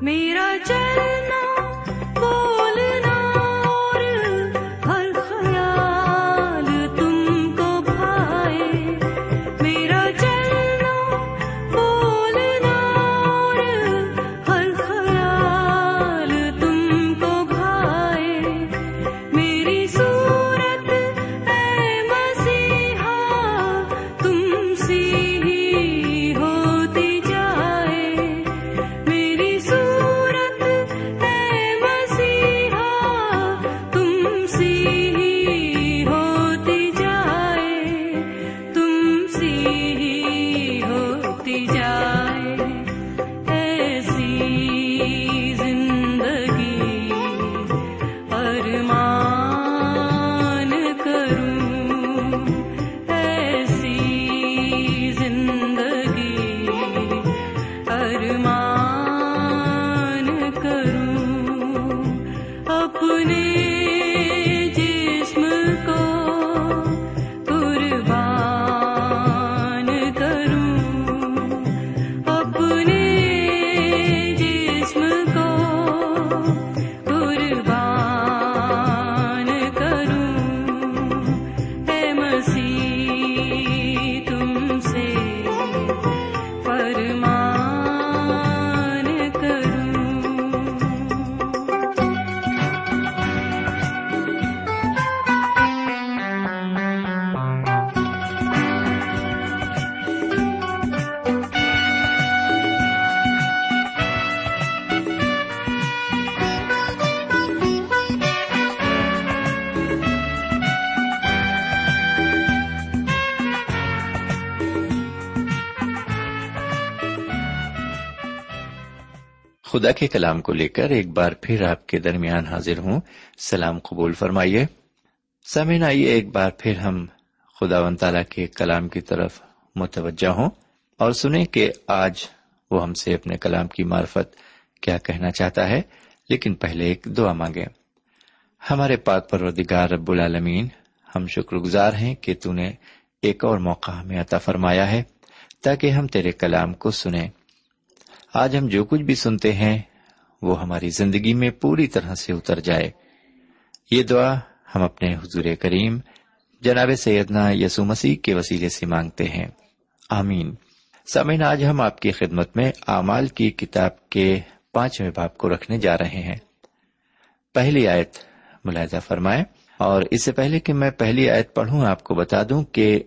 میرا چلنا ارمان خدا کے کلام کو لے کر ایک بار پھر آپ کے درمیان حاضر ہوں۔ سلام قبول فرمائیے۔ سمین آئیے ایک بار پھر ہم خدا و تعالیٰ کے کلام کی طرف متوجہ ہوں اور سنیں کہ آج وہ ہم سے اپنے کلام کی معرفت کیا کہنا چاہتا ہے۔ لیکن پہلے ایک دعا مانگے ہمارے پاک پروردگار رب العالمین، ہم شکر گزار ہیں کہ تو نے ایک اور موقع ہمیں عطا فرمایا ہے تاکہ ہم تیرے کلام کو سنیں۔ آج ہم جو کچھ بھی سنتے ہیں، وہ ہماری زندگی میں پوری طرح سے اتر جائے۔ یہ دعا ہم اپنے حضور کریم، جناب سیدنا یسو مسیح کے وسیلے سے مانگتے ہیں۔ آمین۔ سمین آج ہم آپ کی خدمت میں اعمال کی کتاب کے پانچویں باپ کو رکھنے جا رہے ہیں۔ پہلی آیت ملاحظہ فرمائے اور اس سے پہلے کہ میں پہلی آیت پڑھوں، آپ کو بتا دوں کہ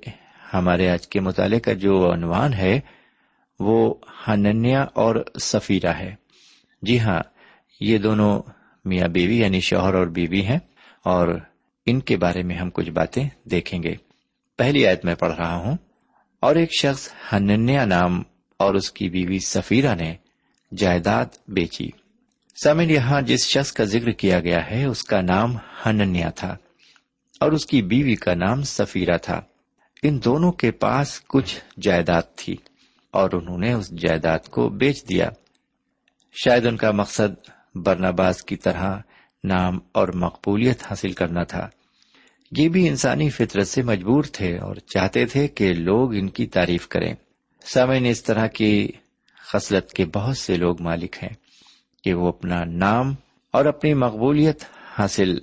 ہمارے آج کے مطالعے کا جو عنوان ہے وہ ہننیا اور سفیرہ ہے۔ جی ہاں یہ دونوں میاں بیوی یعنی شوہر اور بیوی ہیں اور ان کے بارے میں ہم کچھ باتیں دیکھیں گے۔ پہلی آیت میں پڑھ رہا ہوں، اور ایک شخص ہننیا نام اور اس کی بیوی سفیرہ نے جائیداد بیچی۔ سمن یہاں جس شخص کا ذکر کیا گیا ہے، اس کا نام ہننیا تھا اور اس کی بیوی کا نام سفیرہ تھا۔ ان دونوں کے پاس کچھ جائیداد تھی۔ اور انہوں نے اس جائیداد کو بیچ دیا۔ شاید ان کا مقصد برنباز کی طرح نام اور مقبولیت حاصل کرنا تھا۔ یہ بھی انسانی فطرت سے مجبور تھے اور چاہتے تھے کہ لوگ ان کی تعریف کریں۔ سامعین، اس طرح کی خصلت کے بہت سے لوگ مالک ہیں کہ وہ اپنا نام اور اپنی مقبولیت حاصل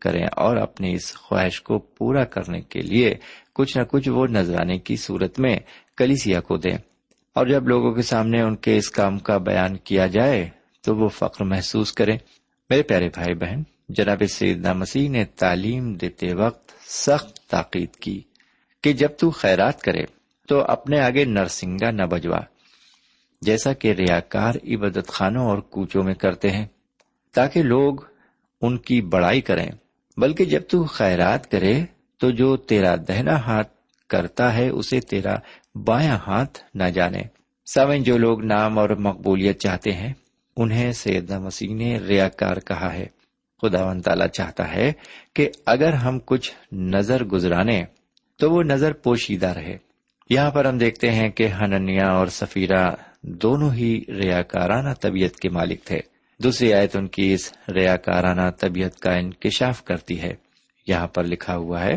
کریں اور اپنی اس خواہش کو پورا کرنے کے لیے کچھ نہ کچھ وہ نذرانے کی صورت میں کلیسیا کو دیں۔ اور جب لوگوں کے سامنے ان کے اس کام کا بیان کیا جائے تو وہ فخر محسوس کریں۔ میرے پیارے بھائی بہن، جناب سیدنا مسیح نے تعلیم دیتے وقت سخت تاکید کی کہ جب تو خیرات کرے تو اپنے آگے نرسنگا نہ بجوا، جیسا کہ ریاکار عبادت خانوں اور کوچوں میں کرتے ہیں، تاکہ لوگ ان کی بڑائی کریں۔ بلکہ جب تو خیرات کرے تو جو تیرا دہنا ہاتھ کرتا ہے، اسے تیرا بایاں ہاتھ نہ جانے۔ سمن جو لوگ نام اور مقبولیت چاہتے ہیں، انہیں سیدنا مسیح نے ریاکار کہا ہے۔ خدا و تعالی چاہتا ہے کہ اگر ہم کچھ نظر گزرانے، تو وہ نظر پوشیدہ رہے۔ یہاں پر ہم دیکھتے ہیں کہ ہننیا اور سفیرہ دونوں ہی ریاکارانہ طبیعت کے مالک تھے۔ دوسری آیت ان کی اس ریاکارانہ طبیعت کا انکشاف کرتی ہے۔ یہاں پر لکھا ہوا ہے،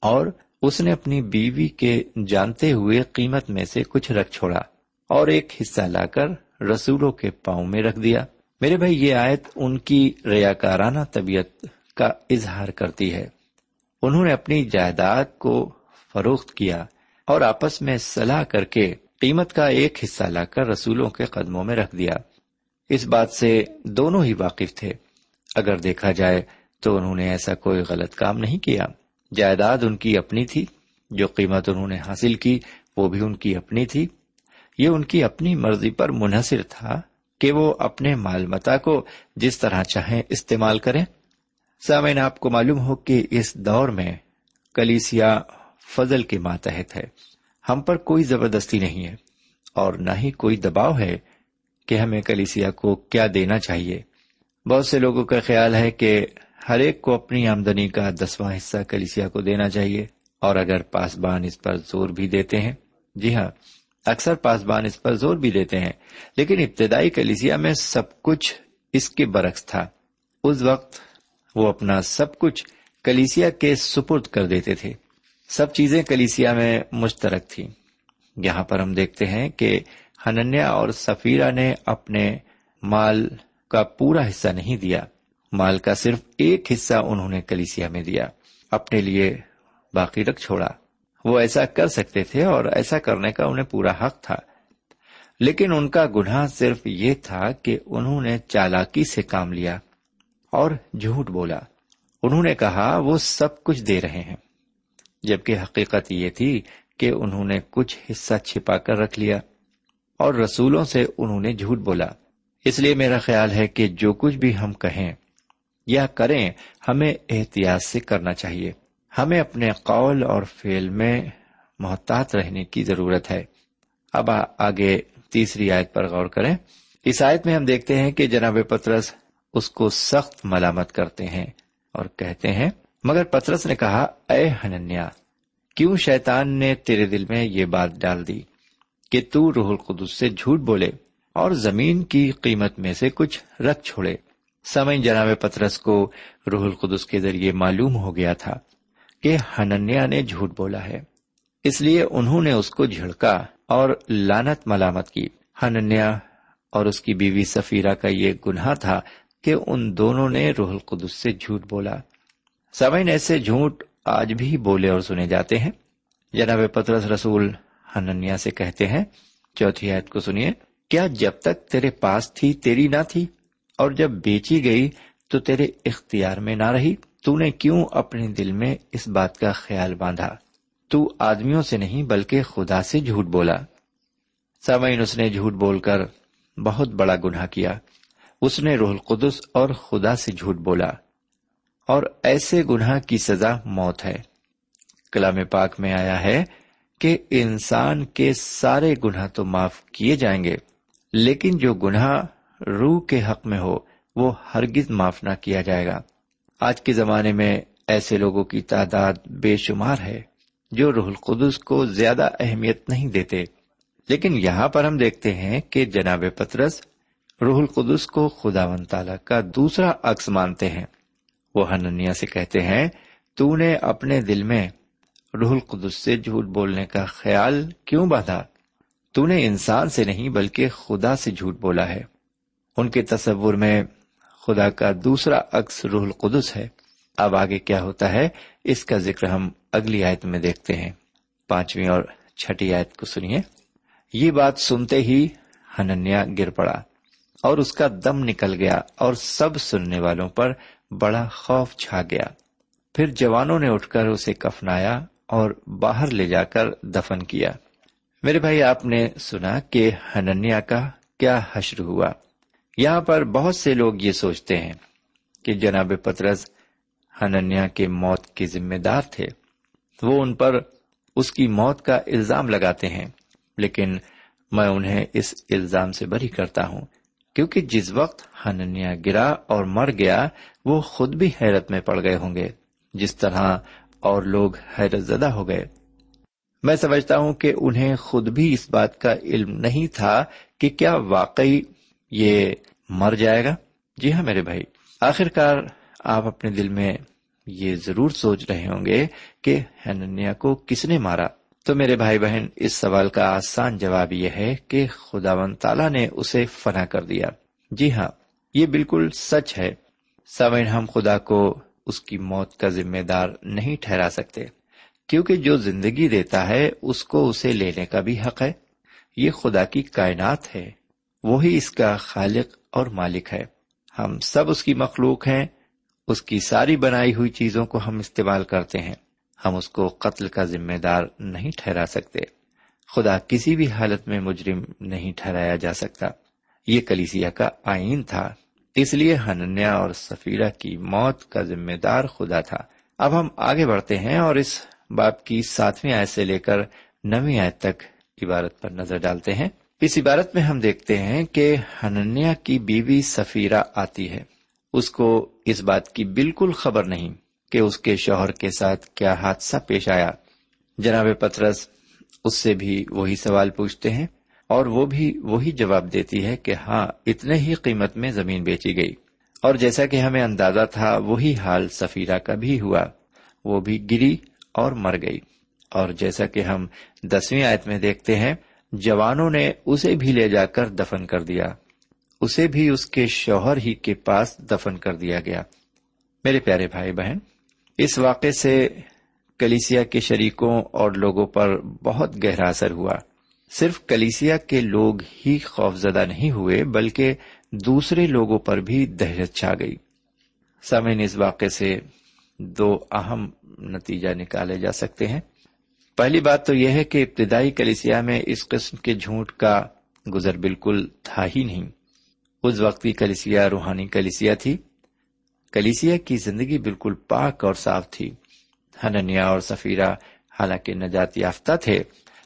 اور اس نے اپنی بیوی کے جانتے ہوئے قیمت میں سے کچھ رکھ چھوڑا اور ایک حصہ لا کر رسولوں کے پاؤں میں رکھ دیا۔ میرے بھائی، یہ آیت ان کی ریاکارانہ طبیعت کا اظہار کرتی ہے۔ انہوں نے اپنی جائیداد کو فروخت کیا اور آپس میں صلاح کر کے قیمت کا ایک حصہ لا کر رسولوں کے قدموں میں رکھ دیا۔ اس بات سے دونوں ہی واقف تھے۔ اگر دیکھا جائے تو انہوں نے ایسا کوئی غلط کام نہیں کیا۔ جائیداد ان کی اپنی تھی، جو قیمت انہوں نے حاصل کی وہ بھی ان کی اپنی تھی۔ یہ ان کی اپنی مرضی پر منحصر تھا کہ وہ اپنے مال متا کو جس طرح چاہیں استعمال کریں۔ سامعین، آپ کو معلوم ہو کہ اس دور میں کلیسیا فضل کے ماتحت ہے۔ ہم پر کوئی زبردستی نہیں ہے اور نہ ہی کوئی دباؤ ہے کہ ہمیں کلیسیا کو کیا دینا چاہیے۔ بہت سے لوگوں کا خیال ہے کہ ہر ایک کو اپنی آمدنی کا دسواں حصہ کلیسیا کو دینا چاہیے اور اگر پاسبان اس پر زور بھی دیتے ہیں جی ہاں اکثر پاسبان اس پر زور بھی دیتے ہیں، لیکن ابتدائی کلیسیا میں سب کچھ اس کے برعکس تھا۔ اس وقت وہ اپنا سب کچھ کلیسیا کے سپرد کر دیتے تھے۔ سب چیزیں کلیسیا میں مشترک تھی یہاں پر ہم دیکھتے ہیں کہ ہننیا اور سفیرہ نے اپنے مال کا پورا حصہ نہیں دیا۔ مال کا صرف ایک حصہ انہوں نے کلیسیا میں دیا، اپنے لیے باقی رکھ چھوڑا۔ وہ ایسا کر سکتے تھے اور ایسا کرنے کا انہیں پورا حق تھا۔ لیکن ان کا گناہ صرف یہ تھا کہ انہوں نے چالاکی سے کام لیا اور جھوٹ بولا۔ انہوں نے کہا، وہ سب کچھ دے رہے ہیں۔ جبکہ حقیقت یہ تھی کہ انہوں نے کچھ حصہ چھپا کر رکھ لیا اور رسولوں سے انہوں نے جھوٹ بولا۔ اس لیے میرا خیال ہے کہ جو کچھ بھی ہم کہیں یا کریں، ہمیں احتیاط سے کرنا چاہیے۔ ہمیں اپنے قول اور فیل میں محتاط رہنے کی ضرورت ہے۔ اب آگے تیسری آیت پر غور کریں۔ اس آیت میں ہم دیکھتے ہیں کہ جناب پترس اس کو سخت ملامت کرتے ہیں اور کہتے ہیں، مگر پترس نے کہا، اے ہننیا کیوں شیطان نے تیرے دل میں یہ بات ڈال دی کہ تو روح القدس سے جھوٹ بولے اور زمین کی قیمت میں سے کچھ رکھ چھوڑے؟ سمن جناب پترس کو روح القدس کے ذریعے معلوم ہو گیا تھا کہ ہننیا نے جھوٹ بولا ہے۔ اس لیے انہوں نے اس کو جھڑکا اور لانت ملامت کی۔ ہننیا اور اس کی بیوی سفیرہ کا یہ گناہ تھا کہ ان دونوں نے روح القدس سے جھوٹ بولا۔ سمین ایسے جھوٹ آج بھی بولے اور سنے جاتے ہیں۔ جناب پترس رسول ہننیا سے کہتے ہیں، چوتھی آیت کو سنیے، کیا جب تک تیرے پاس تھی، تیری نہ تھی؟ اور جب بیچی گئی تو تیرے اختیار میں نہ رہی، تو نے کیوں اپنے دل میں اس بات کا خیال باندھا؟ تو آدمیوں سے نہیں، بلکہ خدا سے جھوٹ بولا۔ سامعین، اس نے جھوٹ بول کر بہت بڑا گناہ کیا۔ اس نے روح القدس اور خدا سے جھوٹ بولا۔ اور ایسے گناہ کی سزا موت ہے۔ کلام پاک میں آیا ہے کہ انسان کے سارے گناہ تو معاف کیے جائیں گے، لیکن جو گناہ روح کے حق میں ہو، وہ ہرگز معاف نہ کیا جائے گا۔ آج کے زمانے میں ایسے لوگوں کی تعداد بے شمار ہے جو روح القدس کو زیادہ اہمیت نہیں دیتے۔ لیکن یہاں پر ہم دیکھتے ہیں کہ جناب پترس روح القدس کو خدا و تعالی کا دوسرا عکس مانتے ہیں۔ وہ ہننیا سے کہتے ہیں، تو نے اپنے دل میں روح القدس سے جھوٹ بولنے کا خیال کیوں باندھا؟ تو نے انسان سے نہیں بلکہ خدا سے جھوٹ بولا ہے۔ ان کے تصور میں خدا کا دوسرا عکس روح القدس ہے۔ اب آگے کیا ہوتا ہے؟ اس کا ذکر ہم اگلی آیت میں دیکھتے ہیں۔ پانچویں اور چھٹی آیت کو سنیے۔ یہ بات سنتے ہی ہننیا گر پڑا اور اس کا دم نکل گیا اور سب سننے والوں پر بڑا خوف چھا گیا۔ پھر جوانوں نے اٹھ کر اسے کفنایا اور باہر لے جا کر دفن کیا۔ میرے بھائی، آپ نے سنا کہ ہننیا کا کیا حشر ہوا۔ یہاں پر بہت سے لوگ یہ سوچتے ہیں کہ جناب پترس ہننیا کے موت کے ذمہ دار تھے۔ وہ ان پر اس کی موت کا الزام لگاتے ہیں، لیکن میں انہیں اس الزام سے بری کرتا ہوں، کیونکہ جس وقت ہننیا گرا اور مر گیا، وہ خود بھی حیرت میں پڑ گئے ہوں گے، جس طرح اور لوگ حیرت زدہ ہو گئے۔ میں سمجھتا ہوں کہ انہیں خود بھی اس بات کا علم نہیں تھا کہ کیا واقعی یہ مر جائے گا؟ جی ہاں میرے بھائی آخر کار آپ اپنے دل میں یہ ضرور سوچ رہے ہوں گے کہ ہننیا کو کس نے مارا؟ تو میرے بھائی بہن، اس سوال کا آسان جواب یہ ہے کہ خدا و تعالی نے اسے فنا کر دیا۔ جی ہاں یہ بالکل سچ ہے۔ سوئن ہم خدا کو اس کی موت کا ذمہ دار نہیں ٹھہرا سکتے، کیونکہ جو زندگی دیتا ہے، اس کو اسے لینے کا بھی حق ہے۔ یہ خدا کی کائنات ہے۔ وہی اس کا خالق اور مالک ہے۔ ہم سب اس کی مخلوق ہیں، اس کی ساری بنائی ہوئی چیزوں کو ہم استعمال کرتے ہیں۔ ہم اس کو قتل کا ذمہ دار نہیں ٹھہرا سکتے۔ خدا کسی بھی حالت میں مجرم نہیں ٹھہرایا جا سکتا۔ یہ کلیسیا کا آئین تھا۔ اس لیے ہننیا اور سفیرہ کی موت کا ذمہ دار خدا تھا۔ اب ہم آگے بڑھتے ہیں اور اس باپ کی ساتویں آیت سے لے کر نویں آیت تک عبارت پر نظر ڈالتے ہیں۔ اس عبارت میں ہم دیکھتے ہیں کہ ہننیا کی بیوی سفیرہ آتی ہے۔ اس کو اس بات کی بالکل خبر نہیں کہ اس کے شوہر کے ساتھ کیا حادثہ پیش آیا۔ جناب پترس اس سے بھی وہی سوال پوچھتے ہیں اور وہ بھی وہی جواب دیتی ہے کہ ہاں اتنے ہی قیمت میں زمین بیچی گئی۔ اور جیسا کہ ہمیں اندازہ تھا، وہی حال سفیرہ کا بھی ہوا۔ وہ بھی گری اور مر گئی۔ اور جیسا کہ ہم دسویں آیت میں دیکھتے ہیں جوانوں نے اسے بھی لے جا کر دفن کر دیا۔ اسے بھی اس کے شوہر ہی کے پاس دفن کر دیا گیا۔ میرے پیارے بھائی بہن، اس واقعے سے کلیسیا کے شریکوں اور لوگوں پر بہت گہرا اثر ہوا۔ صرف کلیسیا کے لوگ ہی خوف زدہ نہیں ہوئے، بلکہ دوسرے لوگوں پر بھی دہشت چھا گئی۔ سامعین، اس واقعے سے دو اہم نتیجہ نکالے جا سکتے ہیں۔ پہلی بات تو یہ ہے کہ ابتدائی کلیسیا میں اس قسم کے جھوٹ کا گزر بالکل تھا ہی نہیں۔ اس وقت کی کلیسیا روحانی کلیسیا تھی۔ کلیسیا کی زندگی بالکل پاک اور صاف تھی۔ ہننیا اور سفیرہ حالانکہ نجات یافتہ تھے،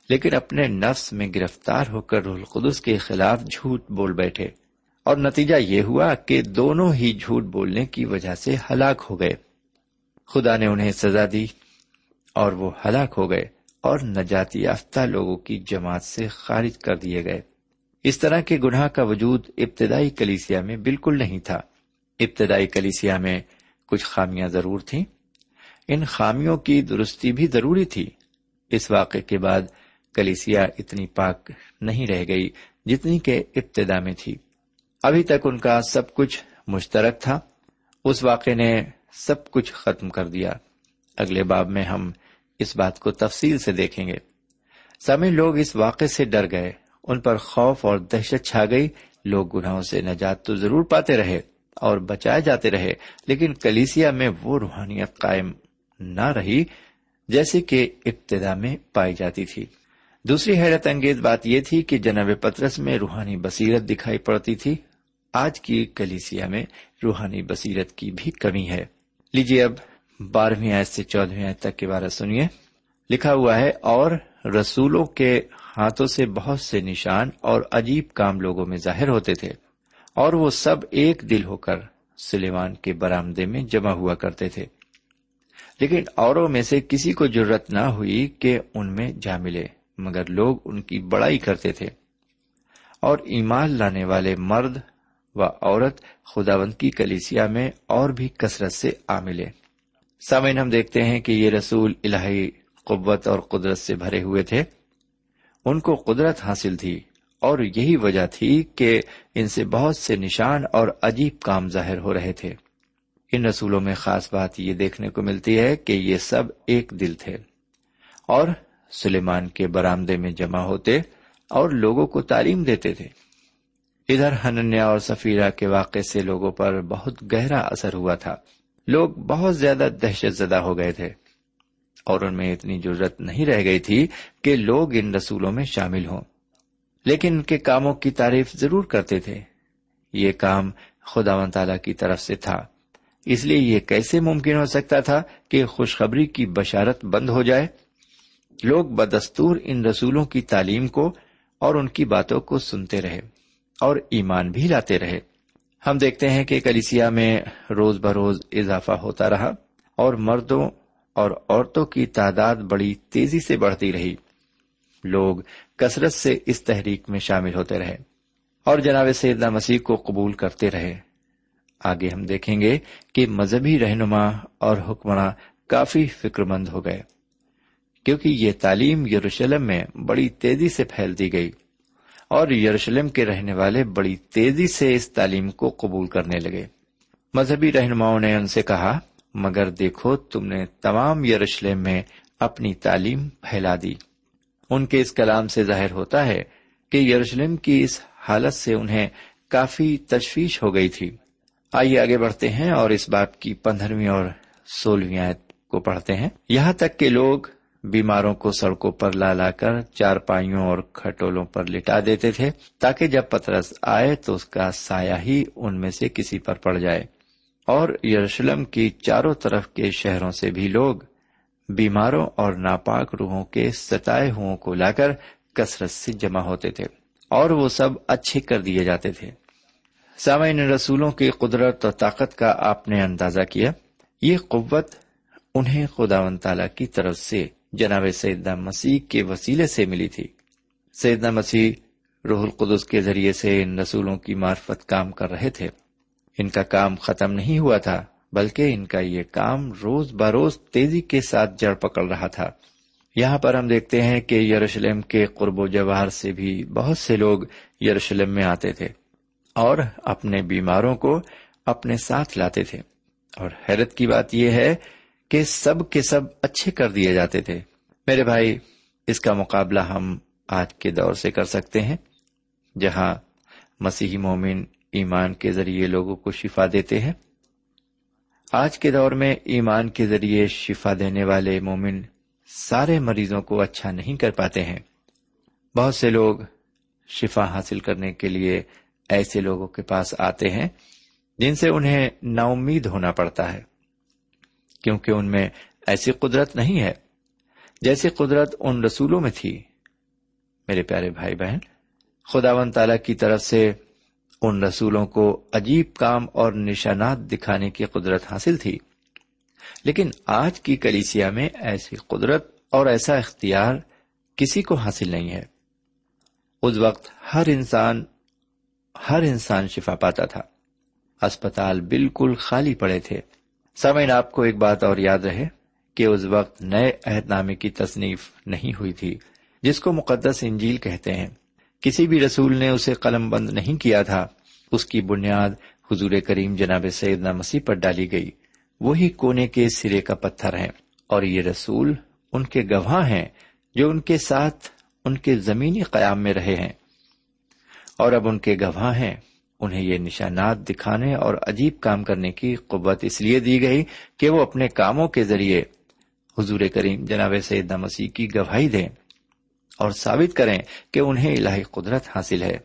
لیکن اپنے نفس میں گرفتار ہو کر رح القدس کے خلاف جھوٹ بول بیٹھے۔ اور نتیجہ یہ ہوا کہ دونوں ہی جھوٹ بولنے کی وجہ سے ہلاک ہو گئے۔ خدا نے انہیں سزا دی اور وہ ہلاک ہو گئے۔ اور نجات یافتہ لوگوں کی جماعت سے خارج کر دیے گئے۔ اس طرح کے گناہ کا وجود ابتدائی کلیسیا میں بالکل نہیں تھا۔ ابتدائی کلیسیا میں کچھ خامیاں ضرور تھیں۔ ان خامیوں کی درستی بھی ضروری تھی۔ اس واقعے کے بعد کلیسیا اتنی پاک نہیں رہ گئی جتنی کہ ابتدا میں تھی۔ ابھی تک ان کا سب کچھ مشترک تھا۔ اس واقعے نے سب کچھ ختم کر دیا۔ اگلے باب میں ہم اس بات کو تفصیل سے دیکھیں گے۔ سمے لوگ اس واقعے سے ڈر گئے۔ ان پر خوف اور دہشت چھا گئی۔ لوگ گناہوں سے نجات تو ضرور پاتے رہے اور بچائے جاتے رہے، لیکن کلیسیا میں وہ روحانیت قائم نہ رہی جیسے کہ ابتدا میں پائی جاتی تھی۔ دوسری حیرت انگیز بات یہ تھی کہ جناب پترس میں روحانی بصیرت دکھائی پڑتی تھی۔ آج کی کلیسیا میں روحانی بصیرت کی بھی کمی ہے۔ لیجیے اب بارہویں آیت سے چودہویں آیت تک کے بارے سنیے۔ لکھا ہوا ہے، اور رسولوں کے ہاتھوں سے بہت سے نشان اور عجیب کام لوگوں میں ظاہر ہوتے تھے، اور وہ سب ایک دل ہو کر سلیمان کے برامدے میں جمع ہوا کرتے تھے۔ لیکن اوروں میں سے کسی کو ضرورت نہ ہوئی کہ ان میں جا ملے، مگر لوگ ان کی بڑائی کرتے تھے۔ اور ایمان لانے والے مرد و عورت خداوند کی کلیسیا میں اور بھی کثرت سے آ ملے۔ سامعین، ہم دیکھتے ہیں کہ یہ رسول الہی قوت اور قدرت سے بھرے ہوئے تھے۔ ان کو قدرت حاصل تھی اور یہی وجہ تھی کہ ان سے بہت سے نشان اور عجیب کام ظاہر ہو رہے تھے۔ ان رسولوں میں خاص بات یہ دیکھنے کو ملتی ہے کہ یہ سب ایک دل تھے اور سلیمان کے برامدے میں جمع ہوتے اور لوگوں کو تعلیم دیتے تھے۔ ادھر ہننیا اور سفیرہ کے واقعے سے لوگوں پر بہت گہرا اثر ہوا تھا۔ لوگ بہت زیادہ دہشت زدہ ہو گئے تھے اور ان میں اتنی ضرورت نہیں رہ گئی تھی کہ لوگ ان رسولوں میں شامل ہوں۔ لیکن ان کے کاموں کی تعریف ضرور کرتے تھے۔ یہ کام خدا و تعالی کی طرف سے تھا۔ اس لیے یہ کیسے ممکن ہو سکتا تھا کہ خوشخبری کی بشارت بند ہو جائے؟ لوگ بدستور ان رسولوں کی تعلیم کو اور ان کی باتوں کو سنتے رہے اور ایمان بھی لاتے رہے۔ ہم دیکھتے ہیں کہ کلیسیا میں روز بروز اضافہ ہوتا رہا اور مردوں اور عورتوں کی تعداد بڑی تیزی سے بڑھتی رہی۔ لوگ کثرت سے اس تحریک میں شامل ہوتے رہے اور جناب سیدنا مسیح کو قبول کرتے رہے۔ آگے ہم دیکھیں گے کہ مذہبی رہنما اور حکمراں کافی فکر مند ہو گئے، کیونکہ یہ تعلیم یروشلم میں بڑی تیزی سے پھیلتی گئی۔ اور یروشلم کے رہنے والے بڑی تیزی سے اس تعلیم کو قبول کرنے لگے۔ مذہبی رہنماؤں نے ان سے کہا، مگر دیکھو، تم نے تمام یروشلم میں اپنی تعلیم پھیلا دی۔ ان کے اس کلام سے ظاہر ہوتا ہے کہ یروشلم کی اس حالت سے انہیں کافی تشویش ہو گئی تھی۔ آئیے آگے بڑھتے ہیں اور اس باپ کی پندرہویں اور سولہویں آیت کو پڑھتے ہیں۔ یہاں تک کہ لوگ بیماروں کو سڑکوں پر لا لا کر چار پائیوں اور کھٹولوں پر لٹا دیتے تھے تاکہ جب پترس آئے تو اس کا سایہ ہی ان میں سے کسی پر پڑ جائے۔ اور یروشلم کی چاروں طرف کے شہروں سے بھی لوگ بیماروں اور ناپاک روحوں کے ستائے ہوں کو لا کر کثرت سے جمع ہوتے تھے اور وہ سب اچھے کر دیے جاتے تھے۔ سامعین رسولوں کی قدرت اور طاقت کا آپ نے اندازہ کیا، یہ قوت انہیں خدا و تعالی کی طرف سے جناب سیدنا مسیح کے وسیلے سے ملی تھی۔ سیدنا مسیح روح القدس کے ذریعے سے ان رسولوں کی معرفت کام کر رہے تھے۔ ان کا کام ختم نہیں ہوا تھا، بلکہ ان کا یہ کام روز بروز تیزی کے ساتھ جڑ پکڑ رہا تھا۔ یہاں پر ہم دیکھتے ہیں کہ یروشلم کے قرب و جواہر سے بھی بہت سے لوگ یروشلم میں آتے تھے اور اپنے بیماروں کو اپنے ساتھ لاتے تھے۔ اور حیرت کی بات یہ ہے کہ سب کے سب اچھے کر دیے جاتے تھے۔ میرے بھائی، اس کا مقابلہ ہم آج کے دور سے کر سکتے ہیں، جہاں مسیحی مومن ایمان کے ذریعے لوگوں کو شفا دیتے ہیں۔ آج کے دور میں ایمان کے ذریعے شفا دینے والے مومن سارے مریضوں کو اچھا نہیں کر پاتے ہیں۔ بہت سے لوگ شفا حاصل کرنے کے لیے ایسے لوگوں کے پاس آتے ہیں جن سے انہیں نا امید ہونا پڑتا ہے۔ کیونکہ ان میں ایسی قدرت نہیں ہے جیسی قدرت ان رسولوں میں تھی۔ میرے پیارے بھائی بہن خدا و تعالی کی طرف سے ان رسولوں کو عجیب کام اور نشانات دکھانے کی قدرت حاصل تھی۔ لیکن آج کی کلیسیا میں ایسی قدرت اور ایسا اختیار کسی کو حاصل نہیں ہے۔ اس وقت ہر انسان ہر انسان شفا پاتا تھا۔ اسپتال بالکل خالی پڑے تھے۔ سمین آپ کو ایک بات اور یاد رہے کہ اس وقت نئے عہد نامے کی تصنیف نہیں ہوئی تھی، جس کو مقدس انجیل کہتے ہیں۔ کسی بھی رسول نے اسے قلم بند نہیں کیا تھا، اس کی بنیاد حضور کریم جناب سیدنا مسیح پر ڈالی گئی۔ وہی کونے کے سرے کا پتھر ہے اور یہ رسول ان کے گواہ ہیں جو ان کے ساتھ ان کے زمینی قیام میں رہے ہیں۔ اور اب ان کے گواہ ہیں۔ انہیں یہ نشانات دکھانے اور عجیب کام کرنے کی قوت اس لیے دی گئی کہ وہ اپنے کاموں کے ذریعے حضور کریم جناب سیدنا مسیح کی گواہی دیں اور ثابت کریں کہ انہیں الہی قدرت حاصل ہے۔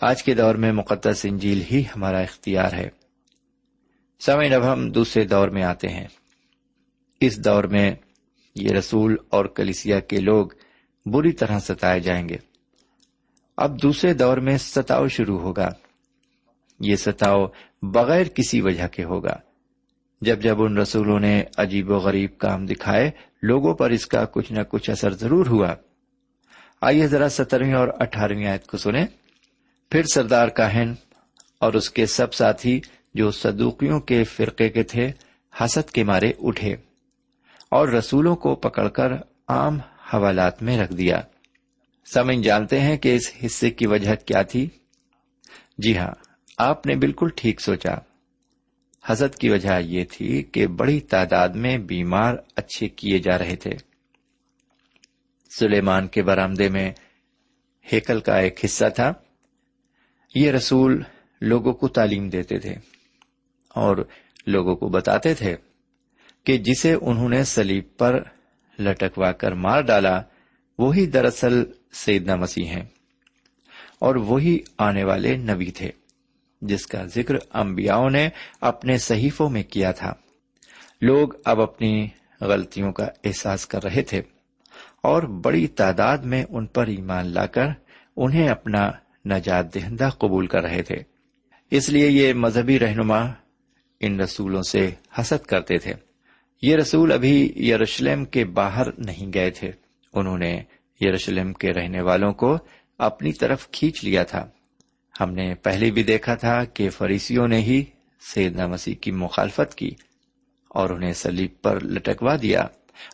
آج کے دور میں مقدس انجیل ہی ہمارا اختیار ہے۔ سمے اب ہم دوسرے دور میں آتے ہیں۔ اس دور میں یہ رسول اور کلیسیا کے لوگ بری طرح ستائے جائیں گے۔ اب دوسرے دور میں ستاؤ شروع ہوگا۔ یہ ستاؤ بغیر کسی وجہ کے ہوگا۔ جب جب ان رسولوں نے عجیب و غریب کام دکھائے، لوگوں پر اس کا کچھ نہ کچھ اثر ضرور ہوا۔ آئیے ذرا سترویں اور اٹھارہویں آیت کو سنیں۔ پھر سردار کاہن اور اس کے سب ساتھی جو صدوقیوں کے فرقے کے تھے، حسد کے مارے اٹھے اور رسولوں کو پکڑ کر عام حوالات میں رکھ دیا۔ سمن جانتے ہیں کہ اس حصے کی وجہ کیا تھی؟ جی ہاں آپ نے بالکل ٹھیک سوچا۔ حسد کی وجہ یہ تھی کہ بڑی تعداد میں بیمار اچھے کیے جا رہے تھے۔ سلیمان کے برامدے میں ہیکل کا ایک حصہ تھا۔ یہ رسول لوگوں کو تعلیم دیتے تھے اور لوگوں کو بتاتے تھے کہ جسے انہوں نے سلیب پر لٹکوا کر مار ڈالا، وہی دراصل سیدنا مسیح ہیں۔ اور وہی آنے والے نبی تھے، جس کا ذکر انبیاؤں نے اپنے صحیفوں میں کیا تھا۔ لوگ اب اپنی غلطیوں کا احساس کر رہے تھے، اور بڑی تعداد میں ان پر ایمان لا کر انہیں اپنا نجات دہندہ قبول کر رہے تھے۔ اس لیے یہ مذہبی رہنما ان رسولوں سے حسد کرتے تھے۔ یہ رسول ابھی یروشلم کے باہر نہیں گئے تھے۔ انہوں نے یروشلم کے رہنے والوں کو اپنی طرف کھینچ لیا تھا۔ ہم نے پہلے بھی دیکھا تھا کہ فریسیوں نے ہی سیدنا مسیح کی مخالفت کی اور انہیں سلیب پر لٹکوا دیا۔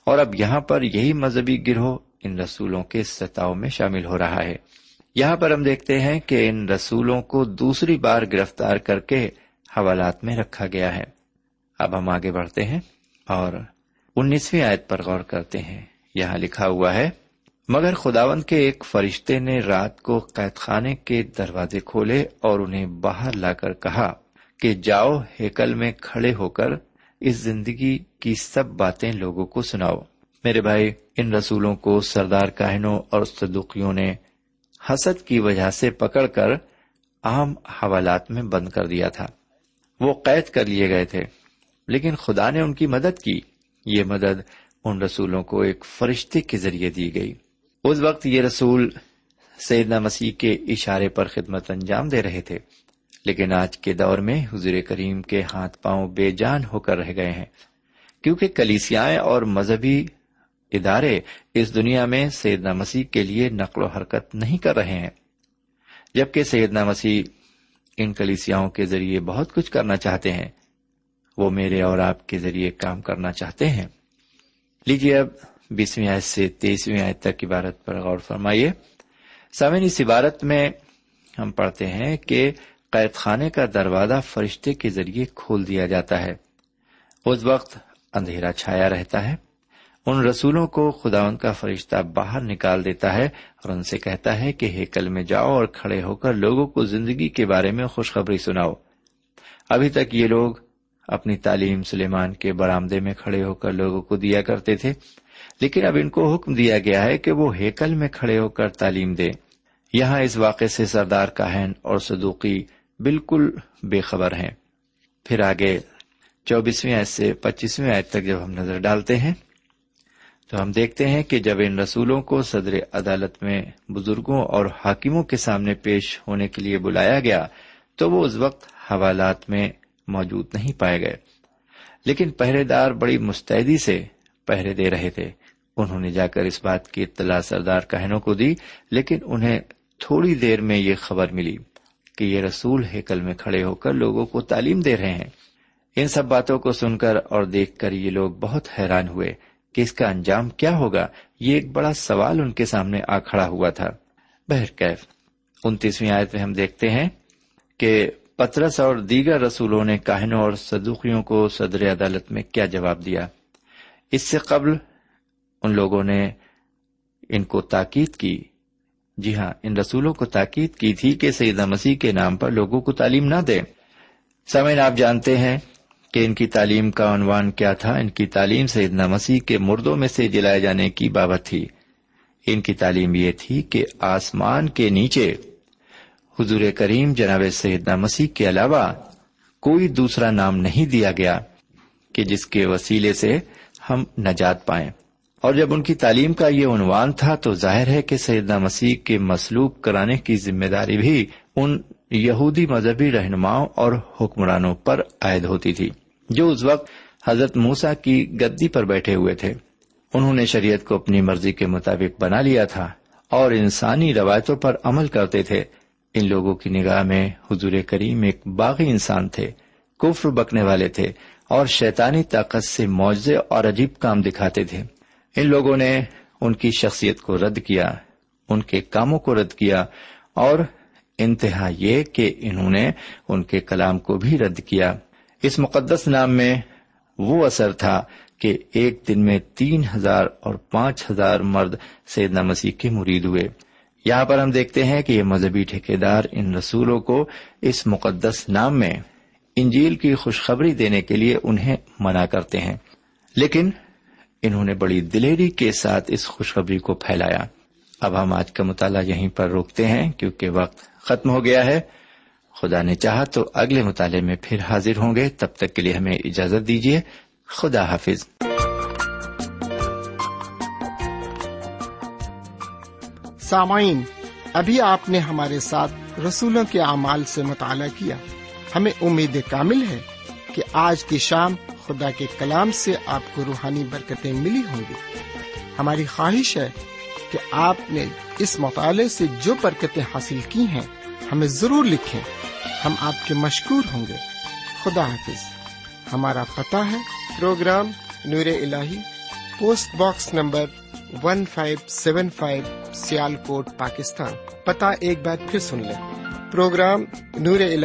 اور اب یہاں پر یہی مذہبی گروہ ان رسولوں کے ستاؤ میں شامل ہو رہا ہے۔ یہاں پر ہم دیکھتے ہیں کہ ان رسولوں کو دوسری بار گرفتار کر کے حوالات میں رکھا گیا ہے۔ اب ہم آگے بڑھتے ہیں اور انیسویں آیت پر غور کرتے ہیں۔ یہاں لکھا ہوا ہے مگر خداون کے ایک فرشتے نے رات کو قید خانے کے دروازے کھولے اور انہیں باہر لا کر کہا کہ جاؤ ہیکل میں کھڑے ہو کر اس زندگی کی سب باتیں لوگوں کو سناؤ۔ میرے بھائی، ان رسولوں کو سردار کاہنوں اور صدوقیوں نے حسد کی وجہ سے پکڑ کر عام حوالات میں بند کر دیا تھا۔ وہ قید کر لیے گئے تھے۔ لیکن خدا نے ان کی مدد کی۔ یہ مدد ان رسولوں کو ایک فرشتے کے ذریعے دی گئی۔ اس وقت یہ رسول سیدنا مسیح کے اشارے پر خدمت انجام دے رہے تھے، لیکن آج کے دور میں حضور کریم کے ہاتھ پاؤں بے جان ہو کر رہ گئے ہیں۔ کیونکہ کلیسیاں اور مذہبی ادارے اس دنیا میں سیدنا مسیح کے لیے نقل و حرکت نہیں کر رہے ہیں، جبکہ سیدنا مسیح ان کلیسیاں کے ذریعے بہت کچھ کرنا چاہتے ہیں۔ وہ میرے اور آپ کے ذریعے کام کرنا چاہتے ہیں۔ لیجیے اب بیسویں آیت سے تیسویں آیت تک عبارت پر غور فرمائیے۔ سامن اس عبارت میں ہم پڑھتے ہیں کہ قید خانے کا دروازہ فرشتے کے ذریعے کھول دیا جاتا ہے۔ اس وقت اندھیرا چھایا رہتا ہے۔ ان رسولوں کو خدا ان کا فرشتہ باہر نکال دیتا ہے اور ان سے کہتا ہے کہ ہیکل میں جاؤ اور کھڑے ہو کر لوگوں کو زندگی کے بارے میں خوشخبری سناؤ۔ ابھی تک یہ لوگ اپنی تعلیم سلیمان کے برامدے میں کھڑے ہو کر لوگوں کو دیا کرتے تھے۔ لیکن اب ان کو حکم دیا گیا ہے کہ وہ ہیکل میں کھڑے ہو کر تعلیم دے یہاں اس واقعے سے سردار کاہن اور صدوقی بالکل بے خبر ہیں۔ پھر آگے چوبیسویں آیت سے پچیسویں آیت تک جب ہم نظر ڈالتے ہیں، تو ہم دیکھتے ہیں کہ جب ان رسولوں کو صدر عدالت میں بزرگوں اور حاکموں کے سامنے پیش ہونے کے لیے بلایا گیا، تو وہ اس وقت حوالات میں موجود نہیں پائے گئے۔ لیکن پہرے دار بڑی مستعدی سے پہرے دے رہے تھے۔ انہوں نے جا کر اس بات کی اطلاع سردار کہنوں کو دی، لیکن انہیں تھوڑی دیر میں یہ خبر ملی کہ یہ رسول ہیکل میں کھڑے ہو کر لوگوں کو تعلیم دے رہے ہیں۔ ان سب باتوں کو سن کر اور دیکھ کر یہ لوگ بہت حیران ہوئے کہ اس کا انجام کیا ہوگا۔ یہ ایک بڑا سوال ان کے سامنے آ کھڑا ہوا تھا۔ بہرکیف انتیسویں آیت میں ہم دیکھتے ہیں کہ پترس اور دیگر رسولوں نے کاہنوں اور صدوقیوں کو صدر عدالت میں کیا جواب دیا۔ اس سے قبل ان لوگوں نے ان کو تاکید کی۔ جی ہاں ان رسولوں کو تاکید کی تھی کہ سیدہ مسیح کے نام پر لوگوں کو تعلیم نہ دیں۔ سمین آپ جانتے ہیں کہ ان کی تعلیم کا عنوان کیا تھا؟ ان کی تعلیم سیدنا مسیح کے مردوں میں سے جلائے جانے کی بابت تھی۔ ان کی تعلیم یہ تھی کہ آسمان کے نیچے حضور کریم جناب سیدنا مسیح کے علاوہ کوئی دوسرا نام نہیں دیا گیا کہ جس کے وسیلے سے ہم نجات پائیں۔ اور جب ان کی تعلیم کا یہ عنوان تھا تو ظاہر ہے کہ سیدنا مسیح کے مسلوب کرانے کی ذمہ داری بھی ان یہودی مذہبی رہنماؤں اور حکمرانوں پر عائد ہوتی تھی، جو اس وقت حضرت موسا کی گدی پر بیٹھے ہوئے تھے۔ انہوں نے شریعت کو اپنی مرضی کے مطابق بنا لیا تھا اور انسانی روایتوں پر عمل کرتے تھے۔ ان لوگوں کی نگاہ میں حضور کریم ایک باغی انسان تھے، کفر بکنے والے تھے اور شیطانی طاقت سے معاوضے اور عجیب کام دکھاتے تھے۔ ان لوگوں نے ان کی شخصیت کو رد کیا، ان کے کاموں کو رد کیا اور انتہا یہ کہ انہوں نے ان کے کلام کو بھی رد کیا۔ اس مقدس نام میں وہ اثر تھا کہ ایک دن میں تین ہزار اور پانچ ہزار مرد سیدنا مسیح کے مرید ہوئے۔ یہاں پر ہم دیکھتے ہیں کہ یہ مذہبی ٹھیکیدار ان رسولوں کو اس مقدس نام میں انجیل کی خوشخبری دینے کے لیے انہیں منع کرتے ہیں۔ لیکن انہوں نے بڑی دلیری کے ساتھ اس خوشخبری کو پھیلایا۔ اب ہم آج کا مطالعہ یہیں پر روکتے ہیں کیونکہ وقت ختم ہو گیا ہے۔ خدا نے چاہا تو اگلے مطالعے میں پھر حاضر ہوں گے۔ تب تک کے لیے ہمیں اجازت دیجیے خدا حافظ۔ سامعین، ابھی آپ نے ہمارے ساتھ رسولوں کے اعمال سے مطالعہ کیا۔ ہمیں امید کامل ہے کہ آج کی شام خدا کے کلام سے آپ کو روحانی برکتیں ملی ہوں گی۔ ہماری خواہش ہے کہ آپ نے اس مطالعے سے جو برکتیں حاصل کی ہیں، ہمیں ضرور لکھیں۔ ہم آپ کے مشکور ہوں گے۔ خدا حافظ۔ ہمارا پتہ ہے۔ پروگرام نور ال post box number one five seven five Sialkot, Pakistan. پتہ ایک بار پھر سن لیں۔ پروگرام نور ال